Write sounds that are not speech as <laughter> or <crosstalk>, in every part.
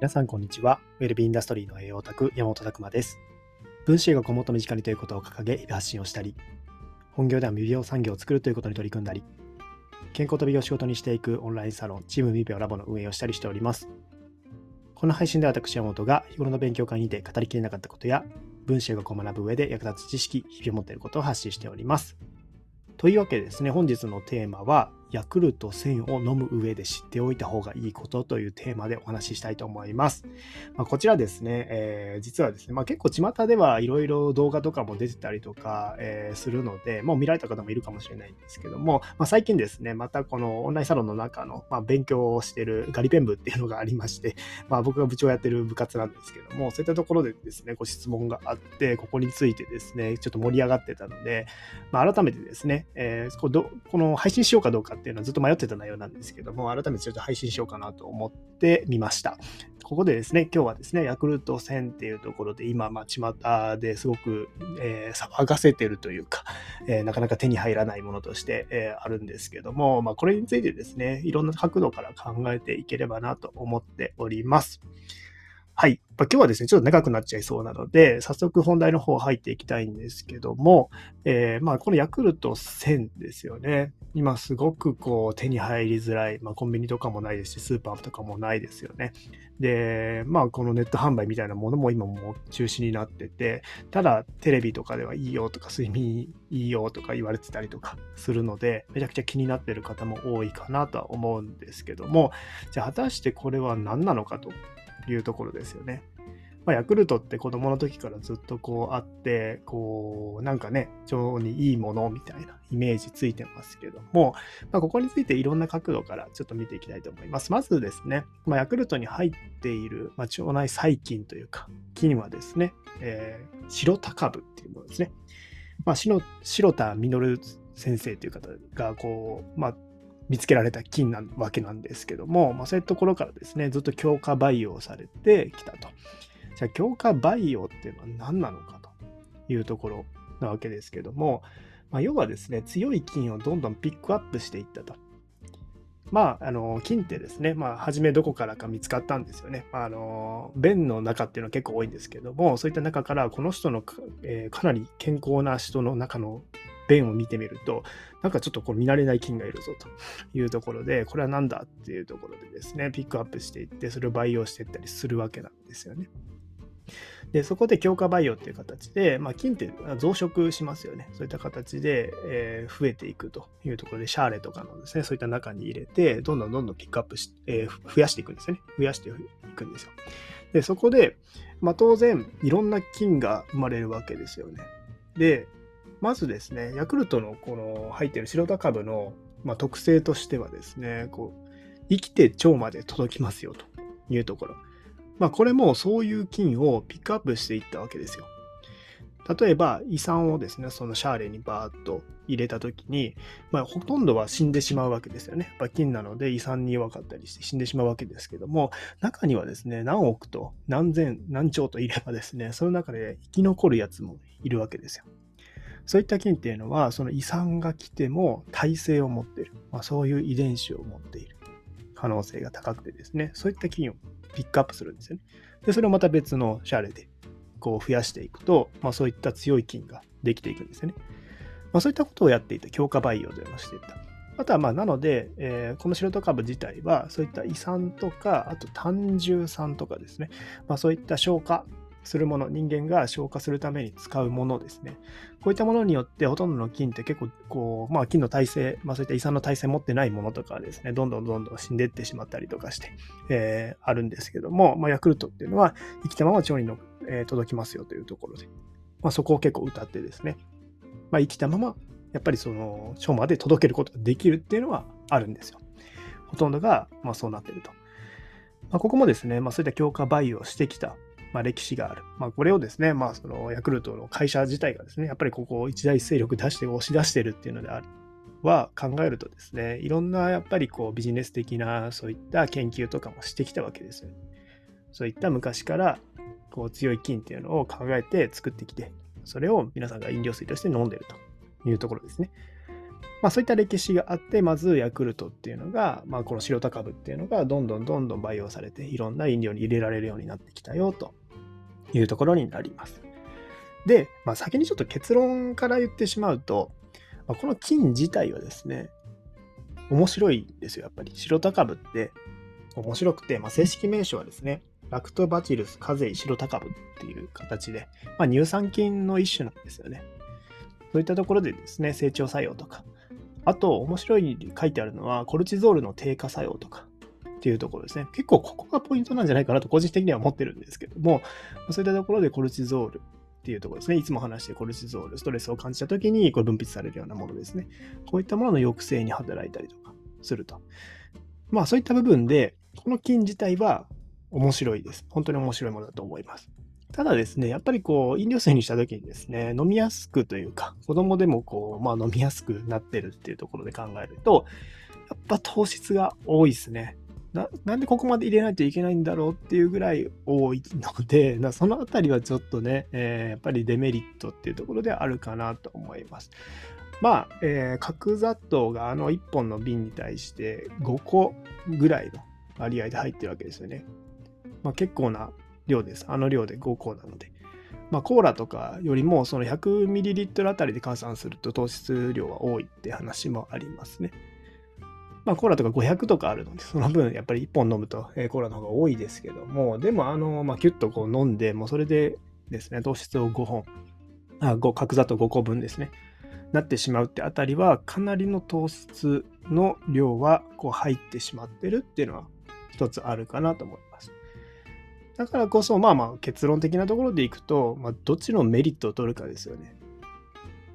皆さん、こんにちは。ウェルビーインダストリーの栄養オタク、山本拓馬です。分子栄がこもっと身近にということを掲げ、発信をしたり、本業では未病産業を作るということに取り組んだり、健康と美容を仕事にしていくオンラインサロン、チーム未病ラボの運営をしたりしております。この配信では私、山本が日頃の勉強会にて語りきれなかったことや、分子栄学を学ぶ上で役立つ知識、日々持っていることを発信しております。というわけでですね、本日のテーマは、ヤクルト1000を飲む上で知っておいた方がいいことというテーマでお話ししたいと思います。まあ、こちらですね、えー実はですね、まあ、結構巷ではいろいろ動画とかも出てたりとか、えーするので、もう見られた方もいるかもしれないんですけども、まあ、最近ですね、またこのオンラインサロンの中の、ま、勉強をしてるガリペン部っていうのがありまして、まあ、僕が部長やってる部活なんですけども、そういったところでですね、ご質問があって、ここについてですね、ちょっと盛り上がってたので、ま、改めてですね、えーこうどこの配信しようかどうかっていうのはずっと迷ってた内容なんですけども、改めてちょっと配信しようかなと思ってみました。ここでですね、今日はですね、ヤクルト1000っていうところで今、まあ、巷ですごく、えー騒がせてるというか、えーなかなか手に入らないものとして、えーあるんですけども、まあ、これについてですね、いろんな角度から考えていければなと思っております。はい。ま今日はですね、ちょっと長くなっちゃいそうなので、早速本題の方入っていきたいんですけども、えーまあ、このヤクルト1000ですよね。今すごくこう手に入りづらい、まあ、コンビニとかもないですし、スーパーとかもないですよね。で、まあ、このネット販売みたいなものも今もう中止になってて、ただテレビとかではいいよとか睡眠いいよとか言われてたりとかするので、めちゃくちゃ気になってる方も多いかなとは思うんですけども、じゃあ果たしてこれは何なのかというところですよね。まあ、ヤクルトって子供の時からずっとこうあって、こう、なんかね、非常にいいものみたいなイメージついてますけども、まあ、ここについていろんな角度からちょっと見ていきたいと思います。まずですね、まあ、ヤクルトに入っている、まあ、腸内細菌というか、菌はですね、えー、白タ株っていうものですね。まあ、白白田稔先生という方が、こう、まあ、見つけられた菌なわけなんですけども、まあ、そういうところからですね、ずっと強化培養されてきたと。じゃあ、強化培養っていうのは何なのかというところなわけですけども、まあ、要はですね、強い菌をどんどんピックアップしていったと。まあ、あの、菌ってですね、まあ、初めどこからか見つかったんですよね。あ、あの、便の中っていうのは結構多いんですけども、そういった中から、この人のか,、えーかなり健康な人の中の便を見てみると、なんかちょっとこう見慣れない菌がいるぞというところで、これは何だっていうところでですね、ピックアップしていって、それを培養していったりするわけなんですよね。で、そこで強化培養っていう形で、まあ、菌って増殖しますよね。そういった形で、えー増えていくというところで、シャーレとかのですね、そういった中に入れて、どんどんどんどんピックアップし、えー増やしていくんですよね。増やしていくんですよ。で、そこで、まあ、当然、いろんな菌が生まれるわけですよね。で、まずですね、ヤクルトのこの入っている白田株の、まあ、特性としてはですね、こう、生きて腸まで届きますよというところ。まあ、これもそういう菌をピックアップしていったわけですよ。例えば、胃酸をですね、そのシャーレにバーッと入れたときに、まあ、ほとんどは死んでしまうわけですよね。やっぱ菌なので胃酸に弱かったりして死んでしまうわけですけども、中にはですね、何億と何千、何兆といればですね、その中で生き残るやつもいるわけですよ。そういった菌っていうのは、その胃酸が来ても耐性を持っている。まあ、そういう遺伝子を持っている可能性が高くてですね、そういった菌をピックアップするんですよね。で、それをまた別のシャレでこう増やしていくと、まあ、そういった強い菌ができていくんですよね。まあ、そういったことをやっていた、強化培養というのをしていた。あとは、まあ、なので、えーこの白ト株自体は、そういった胃酸とか、あと単重酸とかですね、まあ、そういった消化するもの、人間が消化するために使うものですね。こういったものによって、ほとんどの菌って結構、こう、まあ、菌の耐性、まあ、そういった胃酸の耐性持ってないものとかですね、どんどんどんどん死んでいってしまったりとかして、えーあるんですけども、まあ、ヤクルトっていうのは、生きたまま腸にの、えー届きますよというところで、まあ、そこを結構歌ってですね、まあ、生きたまま、やっぱりその、腸まで届けることができるっていうのはあるんですよ。ほとんどが、まあ、そうなってると。まあ、ここもですね、まあ、そういった強化培養してきた、まあ、歴史がある。まあ、これをですね、まあ、そのヤクルトの会社自体がですね、やっぱりここを一大勢力出して押し出してるっていうのである。は考えるとですね、いろんなやっぱりこうビジネス的なそういった研究とかもしてきたわけですよね。そういった昔からこう強い菌っていうのを考えて作ってきて、それを皆さんが飲料水として飲んでるというところですね。まあ、そういった歴史があって、まずヤクルトっていうのが、まあ、この白田株っていうのがどんどんどんどん培養されて、いろんな飲料に入れられるようになってきたよというところになります。で、まあ、先にちょっと結論から言ってしまうと、まあ、この菌自体はですね、面白いんですよ、やっぱり。白田株って面白くて、まあ、正式名称はですね、ラクトバチルスカゼイ白田株っていう形で、まあ、乳酸菌の一種なんですよね。そういったところでですね、成長作用とか、あと面白いに書いてあるのは、コルチゾールの低下作用とかっていうところですね。結構ここがポイントなんじゃないかなと個人的には思ってるんですけども、そういったところでコルチゾールっていうところですね。いつも話してコルチゾール、ストレスを感じた時にこれ分泌されるようなものですね。こういったものの抑制に働いたりとかすると。まあそういった部分で、この菌自体は面白いです。本当に面白いものだと思います。ただですね、やっぱりこう、飲料水にした時にですね、飲みやすくというか、子供でもこう、まあ飲みやすくなってるっていうところで考えると、やっぱ糖質が多いですね。ななんでここまで入れないといけないんだろうっていうぐらい多いので、<laughs> そのあたりはちょっとね、えー、やっぱりデメリットっていうところであるかなと思います。まあ、えー、角砂糖があの1本の瓶に対して5個ぐらいの割合で入ってるわけですよね。まあ、結構な量です。あの量で5個なので。まあ、コーラとかよりもその 100ml あたりで換算すると糖質量は多いって話もありますね。まあ、コーラとか500とかあるので、その分やっぱり1本飲むと、えー、コーラの方が多いですけども、でもあの、まあ、キュッとこう飲んで、もうそれでですね、糖質を5本、あ、5、角砂糖5個分ですね、なってしまうってあたりは、かなりの糖質の量はこう入ってしまってるっていうのは一つあるかなと思います。だからこそ、まあまあ結論的なところでいくと、まあ、どっちのメリットを取るかですよね。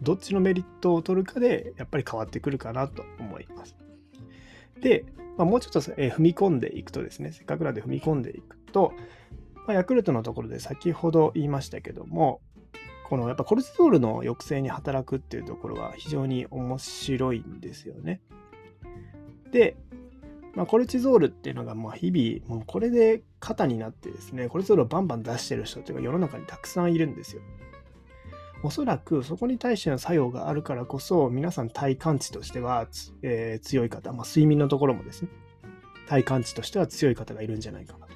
どっちのメリットを取るかで、やっぱり変わってくるかなと思います。で、まあ、もうちょっと、え踏み込んでいくとですね、せっかくなんで踏み込んでいくと、まあ、ヤクルトのところで先ほど言いましたけども、このやっぱコルチゾールの抑制に働くっていうところは非常に面白いんですよね。で、まあ、コルチゾールっていうのがもう日々、もうこれで肩になってですね、コルチゾールをバンバン出してる人っていうのが世の中にたくさんいるんですよ。おそらくそこに対しての作用があるからこそ、皆さん体感値としては、えー、強い方、まあ、睡眠のところもですね、体感値としては強い方がいるんじゃないかなと。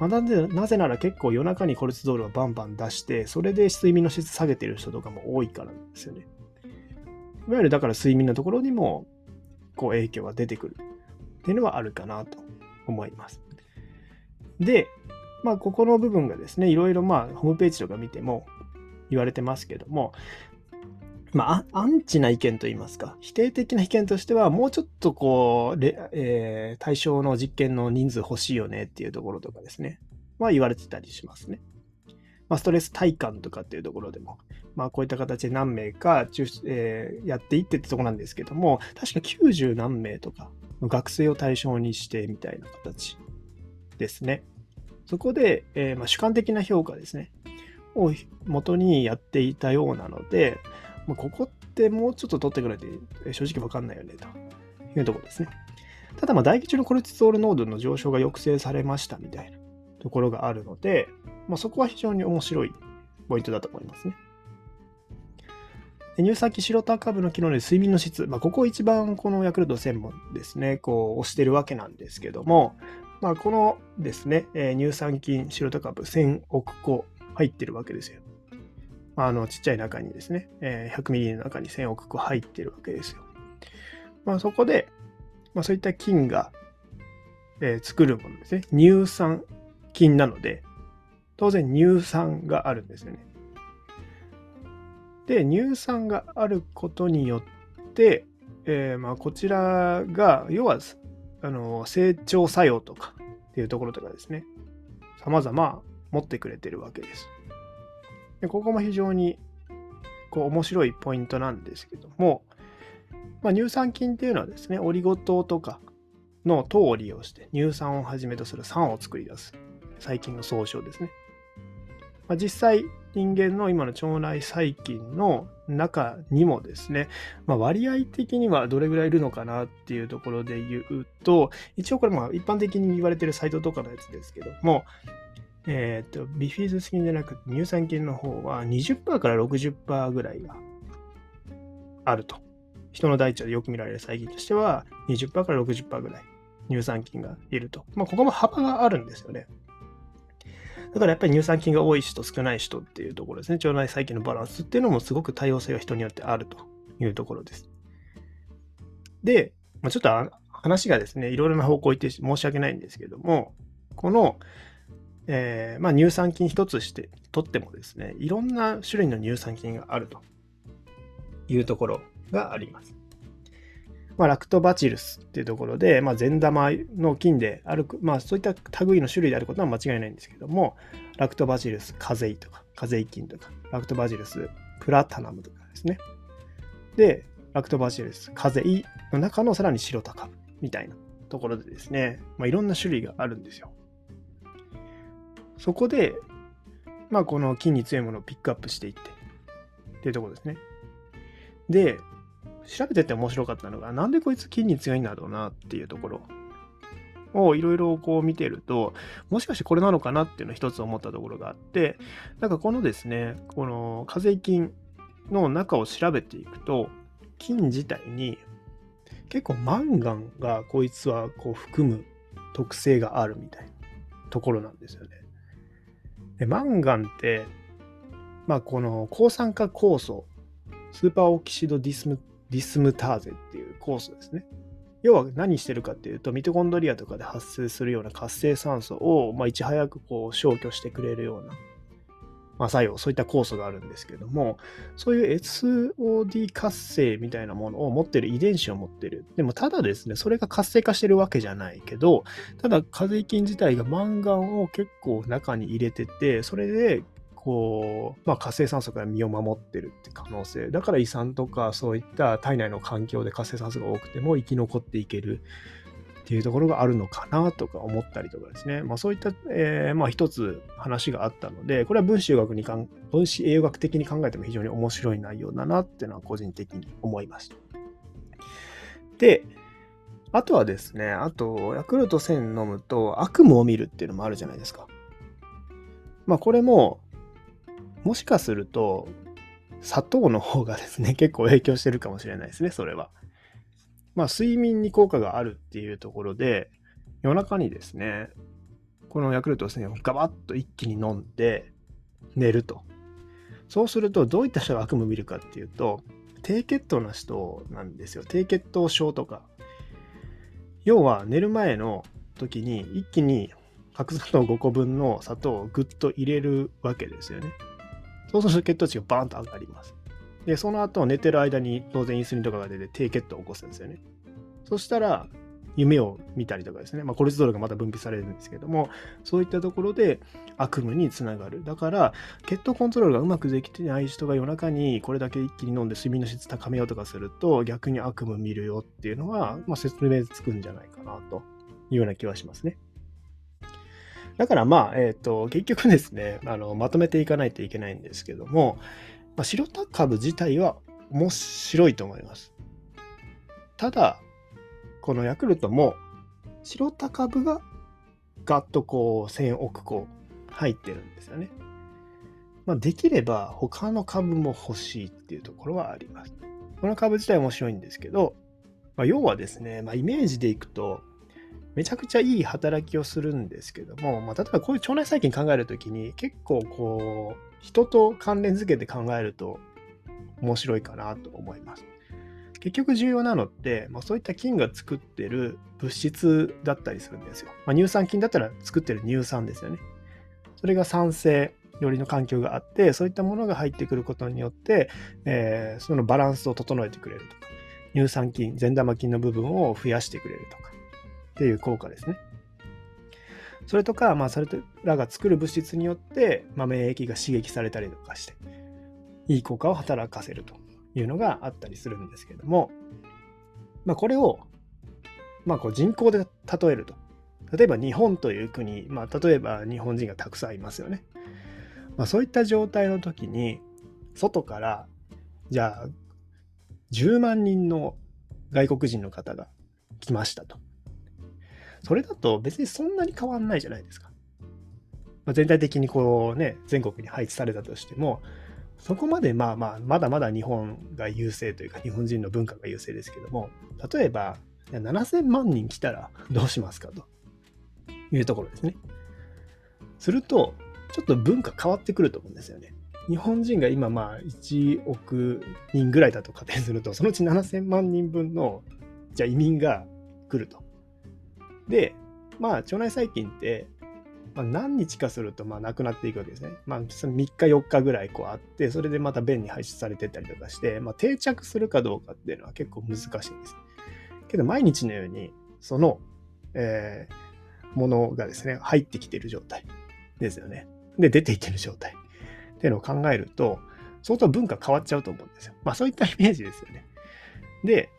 まあ、なぜなぜなら結構夜中にコルチゾールをバンバン出して、それで睡眠の質下げてる人とかも多いからなんですよね。いわゆるだから睡眠のところにもこう影響が出てくるっていうのはあるかなと思います。で、まあ、ここの部分がですね、いろいろまあ、ホームページとか見ても言われてますけども、まあ、アンチな意見といいますか、否定的な意見としては、もうちょっとこう、えー、対象の実験の人数欲しいよねっていうところとかですね、は言われてたりしますね。まあ、ストレス体感とかっていうところでも、まあ、こういった形で何名か、えー、やっていってってとこなんですけども、確か90何名とか学生を対象にしてみたいな形ですね。そこで、えー、ま、主観的な評価ですね。を元にやっていたようなので、まあ、ここってもうちょっと取ってくれて正直わかんないよねというところですね。ただ、まあ、唾液中のコルチゾール濃度の上昇が抑制されましたみたいなところがあるので、まあ、そこは非常に面白いポイントだと思いますね。乳酸菌白タ株の機能で睡眠の質、まあ、ここ一番このヤクルト1000本ですね、こう押してるわけなんですけども、まあ、このですね、え、乳酸菌白タ株1000億個入ってるわけですよ。あの、ちっちゃい中にですね、え、100ミリの中に1000億個入ってるわけですよ。まあ、そこで、まあ、そういった菌が、えー、作るものですね。乳酸菌なので、当然乳酸があるんですよね。で、乳酸があることによって、えー、まあこちらが、要は、あの成長作用とかっていうところとかですね、様々持ってくれてるわけです。でここも非常にこう面白いポイントなんですけども、まあ、乳酸菌っていうのはですね、オリゴ糖とかの糖を利用して乳酸をはじめとする酸を作り出す細菌の総称ですね。まあ、実際、人間の今の腸内細菌の中にもですね、まあ、割合的にはどれぐらいいるのかなっていうところで言うと、一応これまあ一般的に言われてるサイトとかのやつですけども、えっ、ー、と、ビフィズス菌じゃなくて乳酸菌の方は20%から60%ぐらいがあると人の大腸でよく見られる細菌としては20%から60%ぐらい乳酸菌がいると。まあ、ここも幅があるんですよね。だからやっぱり乳酸菌が多い人、少ない人っていうところですね。腸内細菌のバランスっていうのもすごく多様性が人によってあるというところです。で、まあ、ちょっと話がですね、いろいろな方向行って申し訳ないんですけども、この、えー、まあ、乳酸菌一つしてとってもですね、いろんな種類の乳酸菌があるというところがあります。まあ、ラクトバチルスっていうところで、まあ、善玉の菌である、まあ、そういった類の種類であることは間違いないんですけども、ラクトバチルス風邪とか、風邪菌とか、ラクトバチルスプラタナムとかですね。で、ラクトバチルス風邪の中のさらに白タ株みたいなところでですね、まあ、いろんな種類があるんですよ。そこで、まあ、この菌に強いものをピックアップしていってっていうところですね。で、調べてて面白かったのが、なんでこいつ菌に強いんだろうなっていうところをいろいろこう見てると、もしかしてこれなのかなっていうのを一つ思ったところがあって、なんかこのですね、この風邪菌の中を調べていくと、菌自体に結構マンガンがこいつはこう含む特性があるみたいなところなんですよね。でマンガンって、まあこの抗酸化酵素、スーパーオキシドディスムディスムターゼっていう酵素ですね。要は何してるかっていうと、ミトコンドリアとかで発生するような活性酸素を、まあ、いち早くこう消去してくれるような、まあ、作用、そういった酵素があるんですけども、そういう SOD 活性みたいなものを持ってる遺伝子を持ってる。でもただですね、それが活性化してるわけじゃないけど、ただ風邪菌自体がマンガンを結構中に入れてて、それでこう、まあ、活性酸素から身を守ってるって可能性。だから胃酸とかそういった体内の環境で活性酸素が多くても生き残っていけるっていうところがあるのかなとか思ったりとかですね。まあ、そういった、えー、まあ、一つ話があったので、これは分子栄学にかん、分子栄養学的に考えても非常に面白い内容だなっていうのは個人的に思いました。で、あとはですね、あと、ヤクルト1000飲むと悪夢を見るっていうのもあるじゃないですか。まあこれももしかすると、砂糖の方がですね、結構影響してるかもしれないですね、それは。まあ、睡眠に効果があるっていうところで、夜中にですね、このヤクルトをですね、ガバッと一気に飲んで寝ると。そうすると、どういった人が悪夢を見るかっていうと、低血糖な人なんですよ。低血糖症とか。要は、寝る前の時に一気に角砂糖5個分の砂糖をぐっと入れるわけですよね。そうすると血糖値がバーンと上がります。で、その後寝てる間に当然インスリンとかが出て低血糖を起こすんですよね。そしたら、夢を見たりとかですね、まあ、コルチゾールがまた分泌されるんですけども、そういったところで悪夢につながる。だから、血糖コントロールがうまくできてない人が夜中にこれだけ一気に飲んで睡眠の質高めようとかすると、逆に悪夢見るよっていうのは、まあ、説明つくんじゃないかなというような気はしますね。だからまあ、えっ、ー、と、結局ですね、あの、まとめていかないといけないんですけども、まあ、白タ株自体は面白いと思います。ただ、このヤクルトも、白タ株がガッとこう、1000億個入ってるんですよね。まあ、できれば他の株も欲しいっていうところはあります。この株自体面白いんですけど、まあ、要はですね、まあ、イメージでいくと、めちゃくちゃいい働きをするんですけども、まあ、例えばこういう腸内細菌考えるときに結構こう人と関連づけて考えると面白いかなと思います。結局重要なのって、まあ、そういった菌が作ってる物質だったりするんですよ。まあ、乳酸菌だったら作ってる乳酸ですよね。それが酸性よりの環境があって、そういったものが入ってくることによって、えー、そのバランスを整えてくれるとか、乳酸菌、善玉菌の部分を増やしてくれるとか、っていう効果ですね。それとか、まあ、それらが作る物質によって、まあ、免疫が刺激されたりとかして、いい効果を働かせるというのがあったりするんですけれども、まあ、これを、まあ、こう人口で例えると。例えば日本という国、まあ、例えば日本人がたくさんいますよね。まあ、そういった状態の時に、外から、じゃあ、10万人の外国人の方が来ましたと。それだと別にそんなに変わんないじゃないですか。まあ、全体的にこうね、全国に配置されたとしても、そこまでまあまあ、まだまだ日本が優勢というか、日本人の文化が優勢ですけども、例えば、7000万人来たら <laughs> どうしますかというところですね。すると、ちょっと文化変わってくると思うんですよね。日本人が今まあ1億人ぐらいだと仮定すると、そのうち7000万人分のじゃ移民が来ると。で、まあ腸内細菌って、まあ、何日かするとまあなくなっていくわけですね。まあ3日4日ぐらいこうあって、それでまた便に排出されてたりとかして、まあ、定着するかどうかっていうのは結構難しいんです。けど毎日のようにその、えー、ものがですね、入ってきてる状態ですよね。で、出ていってる状態。っていうのを考えると、相当文化変わっちゃうと思うんですよ。まあそういったイメージですよね。で、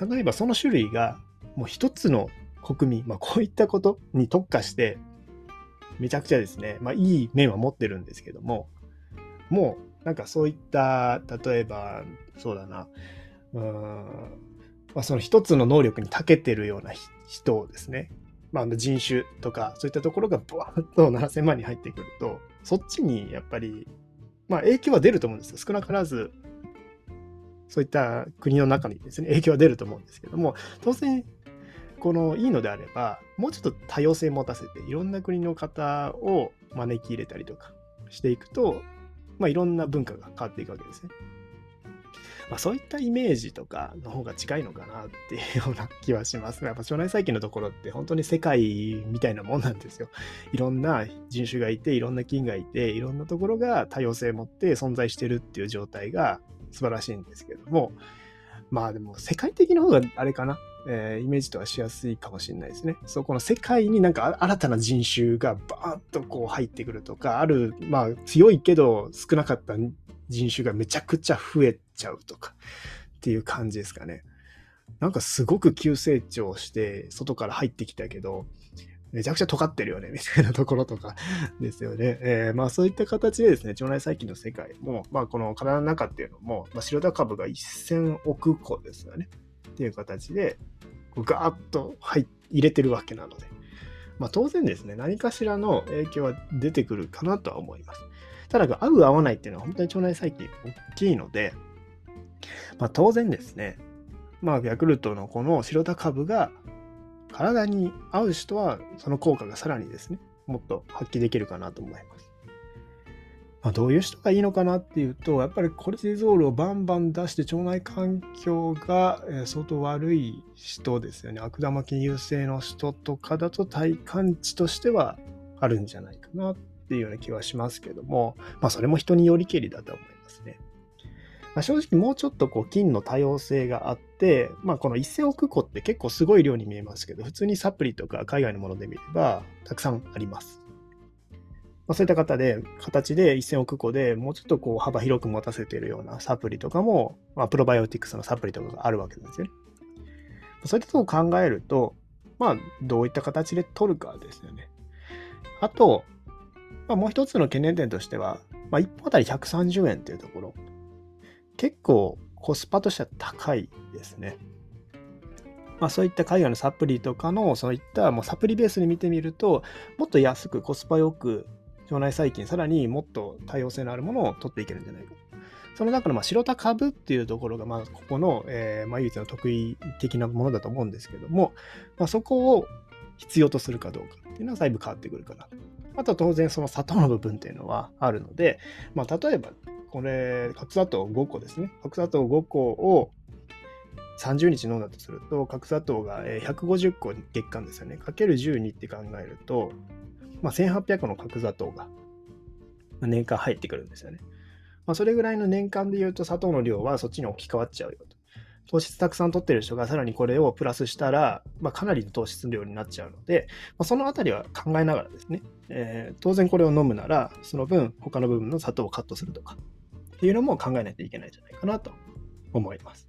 例えばその種類がもう一つの国民、まあこういったことに特化して、めちゃくちゃですね、まあいい面は持ってるんですけども、もうなんかそういった、例えば、そうだな、うん、まあ、その一つの能力に長けてるような人をですね、まあ、人種とかそういったところがブワーッと7000万に入ってくるとそっちにやっぱり、まあ、影響は出ると思うんですよ。少なからずそういった国の中にですね影響は出ると思うんですけども当然このいいのであればもうちょっと多様性持たせていろんな国の方を招き入れたりとかしていくと、まあ、いろんな文化が変わっていくわけですね。まあ、そういったイメージとかの方が近いのかなっていうような気はします。やっぱ腸内細菌のところって本当に世界みたいなもんなんですよ。いろんな人種がいて、いろんな菌がいて、いろんなところが多様性を持って存在してるっていう状態が素晴らしいんですけども、まあでも世界的な方があれかな、えー、イメージとはしやすいかもしれないですね。そ、この世界になんか新たな人種がバーッとこう入ってくるとか、ある、まあ強いけど少なかった人種がめちゃくちゃ増えちゃうとかっていう感じですかね。なんかすごく急成長して外から入ってきたけど、めちゃくちゃ尖ってるよね、<laughs> みたいなところとか <laughs> ですよね。えー、まあそういった形でですね、腸内細菌の世界も、まあこの体の中っていうのも、まあ、白田株が1000億個ですよね。っていう形でこう、ガーッと入入れてるわけなので、まあ当然ですね、何かしらの影響は出てくるかなとは思います。ただ、合う合わないっていうのは本当に腸内細菌大きいので、まあ、当然ですね、まあ、ヤクルトのこの白田株が体に合う人はその効果がさらにですね、もっと発揮できるかなと思います。まあ、どういう人がいいのかなっていうと、やっぱりコルチゾールをバンバン出して腸内環境が相当悪い人ですよね。悪玉菌優勢の人とかだと体感値としてはあるんじゃないかなっていうような気はしますけども、まあそれも人によりけりだと思いますね。まあ、正直もうちょっとこう菌の多様性があって、まあこの1000億個って結構すごい量に見えますけど、普通にサプリとか海外のもので見ればたくさんあります。まあ、そういった方で、形で1000億個でもうちょっとこう幅広く持たせているようなサプリとかも、まあ、プロバイオティクスのサプリとかがあるわけなんですよね。そういったことを考えると、まあ、どういった形で取るかですよね。あと、まあ、もう一つの懸念点としては、まあ、1本あたり130円っていうところ、結構コスパとしては高いですね。まあ、そういった海外のサプリとかのそういったもうサプリベースに見てみるともっと安くコスパよく腸内細菌さらにもっと多様性のあるものを取っていけるんじゃないか。その中のまあ白田株っていうところがまあここの、えー、まあ唯一の得意的なものだと思うんですけども、まあ、そこを必要とするかどうかっていうのはだいぶ変わってくるかなとあと当然その砂糖の部分っていうのはあるので、まあ、例えばこれ、角砂糖5個ですね。角砂糖5個を30日飲んだとすると、角砂糖が150個月間ですよね。かける12って考えると、まあ、1800の角砂糖が年間入ってくるんですよね。まあ、それぐらいの年間で言うと砂糖の量はそっちに置き換わっちゃうよと。糖質たくさん取ってる人がさらにこれをプラスしたら、まあ、かなりの糖質量になっちゃうので、まあ、そのあたりは考えながらですね、えー、当然これを飲むなら、その分他の部分の砂糖をカットするとかっていうのも考えないといけないんじゃないかなと思います。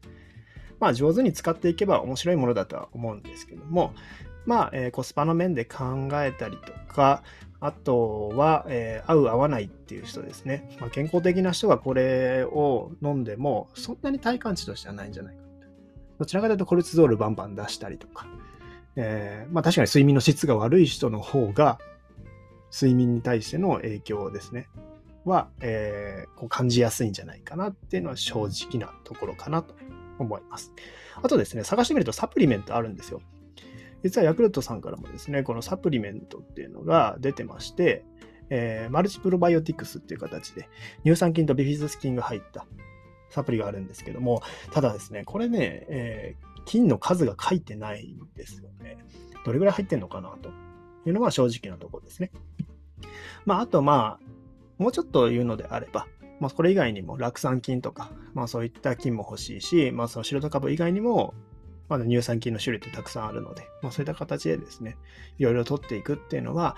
まあ上手に使っていけば面白いものだとは思うんですけども、まあ、えー、コスパの面で考えたりとか、あとは、えー、合う合わないっていう人ですね。まあ、健康的な人がこれを飲んでも、そんなに体感値としてはないんじゃないかどちらかというとコルチゾールバンバン出したりとか、えー、まあ確かに睡眠の質が悪い人の方が、睡眠に対しての影響ですね。は、えー、こう感じやすいんじゃないかなっていうのは正直なところかなと思います。あとですね、探してみるとサプリメントあるんですよ。実はヤクルトさんからもですね、このサプリメントっていうのが出てまして、えー、マルチプロバイオティクスっていう形で乳酸菌とビフィズス菌が入ったサプリがあるんですけども、ただですね、これね、えー、菌の数が書いてないんですよね。どれぐらい入ってんのかなというのが正直なところですね。まあ、あとまあ、もうちょっと言うのであれば、まあ、これ以外にも酪酸菌とか、まあ、そういった菌も欲しいし、まあ、その白ト株以外にも、まだ乳酸菌の種類ってたくさんあるので、まあ、そういった形でですね、いろいろ取っていくっていうのは、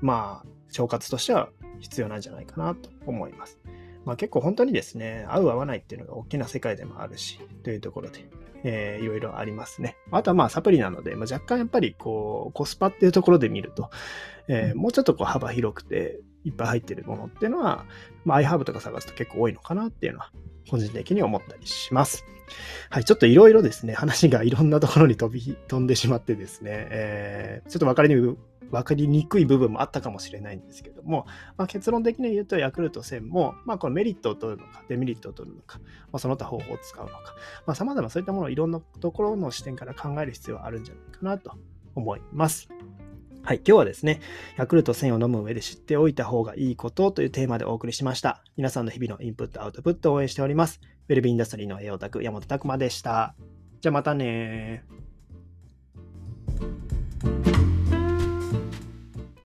まあ、腸活としては必要なんじゃないかなと思います。まあ、結構本当にですね、合う合わないっていうのが大きな世界でもあるし、というところで、えー、いろいろありますね。あとはまあサプリなので、まあ、若干やっぱりこうコスパっていうところで見ると、えー、もうちょっとこう幅広くていっぱい入ってるものっていうのは、まあ、iHerb とか探すと結構多いのかなっていうのは個人的に思ったりします。はい、ちょっといろいろですね、話がいろんなところに飛び <laughs> 飛んでしまってですね、えー、ちょっと分かりにく分かりにくい部分もあったかもしれないんですけども、まあ、結論的に言うとヤクルト1000も、まあ、このメリットを取るのか、デメリットを取るのか、まあ、その他方法を使うのか、まあ、様々そういったものをいろんなところの視点から考える必要はあるんじゃないかなと思います。はい、今日はですね、ヤクルト1000を飲む上で知っておいた方がいいことというテーマでお送りしました。皆さんの日々のインプット、アウトプットを応援しております。ウェルビーインダストリーの栄養卓、山本拓馬でした。じゃあまたね